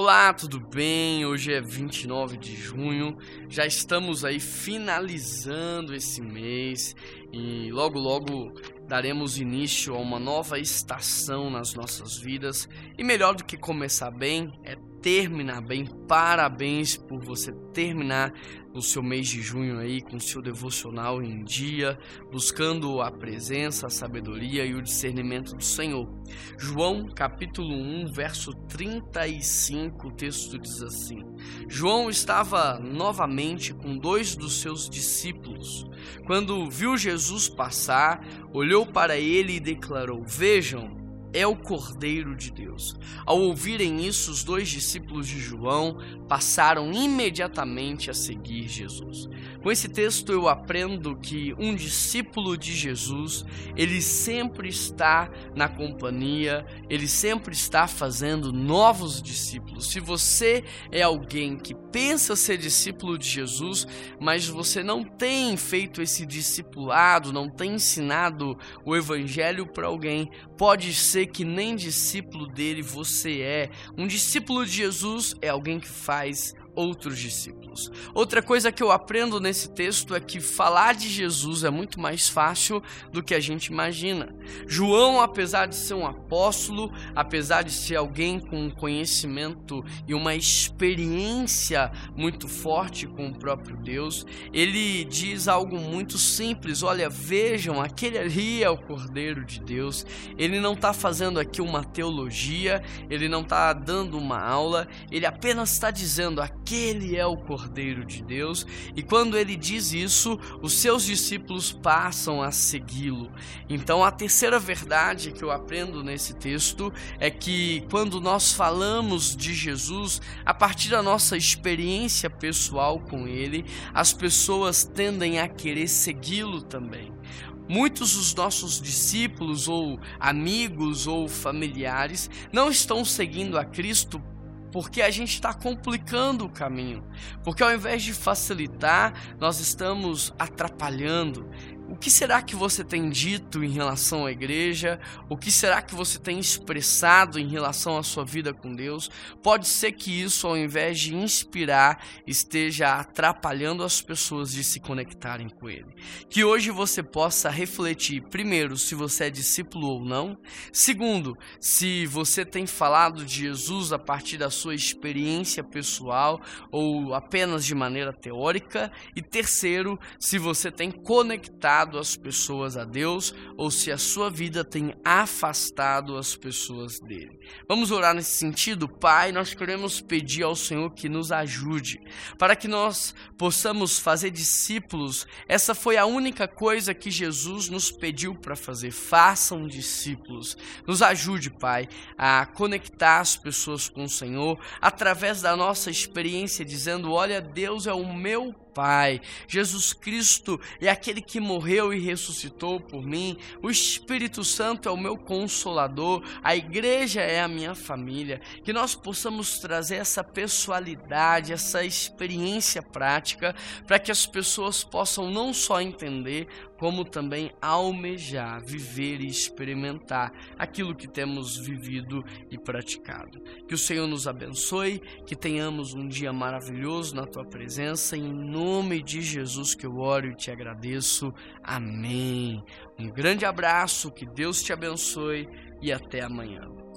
Olá, tudo bem? Hoje é 29 de junho, já estamos aí finalizando esse mês e logo logo daremos início a uma nova estação nas nossas vidas. E melhor do que começar bem é terminar bem. Parabéns por você terminar o seu mês de junho aí com seu devocional em dia, buscando a presença, a sabedoria e o discernimento do Senhor. João capítulo 1, verso 35, o texto diz assim: João estava novamente com dois dos seus discípulos. Quando viu Jesus passar, olhou para ele e declarou: Vejam, é o Cordeiro de Deus. Ao ouvirem isso, os dois discípulos de João passaram imediatamente a seguir Jesus. Com esse texto eu aprendo que um discípulo de Jesus, ele sempre está na companhia, ele sempre está fazendo novos discípulos. Se você é alguém que pensa ser discípulo de Jesus, mas você não tem feito esse discipulado, não tem ensinado o evangelho para alguém, pode ser que nem discípulo dele você é. Um discípulo de Jesus é alguém que faz outros discípulos. Outra coisa que eu aprendo nesse texto é que falar de Jesus é muito mais fácil do que a gente imagina. João, apesar de ser um apóstolo, apesar de ser alguém com um conhecimento e uma experiência muito forte com o próprio Deus, ele diz algo muito simples: olha, vejam, aquele ali é o Cordeiro de Deus. Ele não está fazendo aqui uma teologia, ele não está dando uma aula, ele apenas está dizendo aquele é o Cordeiro de Deus, e quando ele diz isso, os seus discípulos passam a segui-lo. Então, a terceira verdade que eu aprendo nesse texto é que quando nós falamos de Jesus, a partir da nossa experiência pessoal com ele, as pessoas tendem a querer segui-lo também. Muitos dos nossos discípulos, ou amigos, ou familiares, não estão seguindo a Cristo porque a gente está complicando o caminho. Porque ao invés de facilitar, nós estamos atrapalhando. O que será que você tem dito em relação à igreja? O que será que você tem expressado em relação à sua vida com Deus? Pode ser que isso, ao invés de inspirar, esteja atrapalhando as pessoas de se conectarem com Ele. Que hoje você possa refletir, primeiro, se você é discípulo ou não. Segundo, se você tem falado de Jesus a partir da sua experiência pessoal ou apenas de maneira teórica. E terceiro, se você tem conectado as pessoas a Deus ou se a sua vida tem afastado as pessoas dele. Vamos orar nesse sentido? Pai, nós queremos pedir ao Senhor que nos ajude para que nós possamos fazer discípulos. Essa foi a única coisa que Jesus nos pediu para fazer. Façam discípulos. Nos ajude, Pai, a conectar as pessoas com o Senhor através da nossa experiência, dizendo: Olha, Deus é o meu Pai. Jesus Cristo é aquele que morreu e ressuscitou por mim. O Espírito Santo é o meu consolador. A igreja é a minha família. Que nós possamos trazer essa pessoalidade, essa experiência prática, para que as pessoas possam não só entender, como também almejar, viver e experimentar aquilo que temos vivido e praticado. Que o Senhor nos abençoe, que tenhamos um dia maravilhoso na tua presença, em nome de Jesus que eu oro e te agradeço. Amém. Um grande abraço, que Deus te abençoe e até amanhã.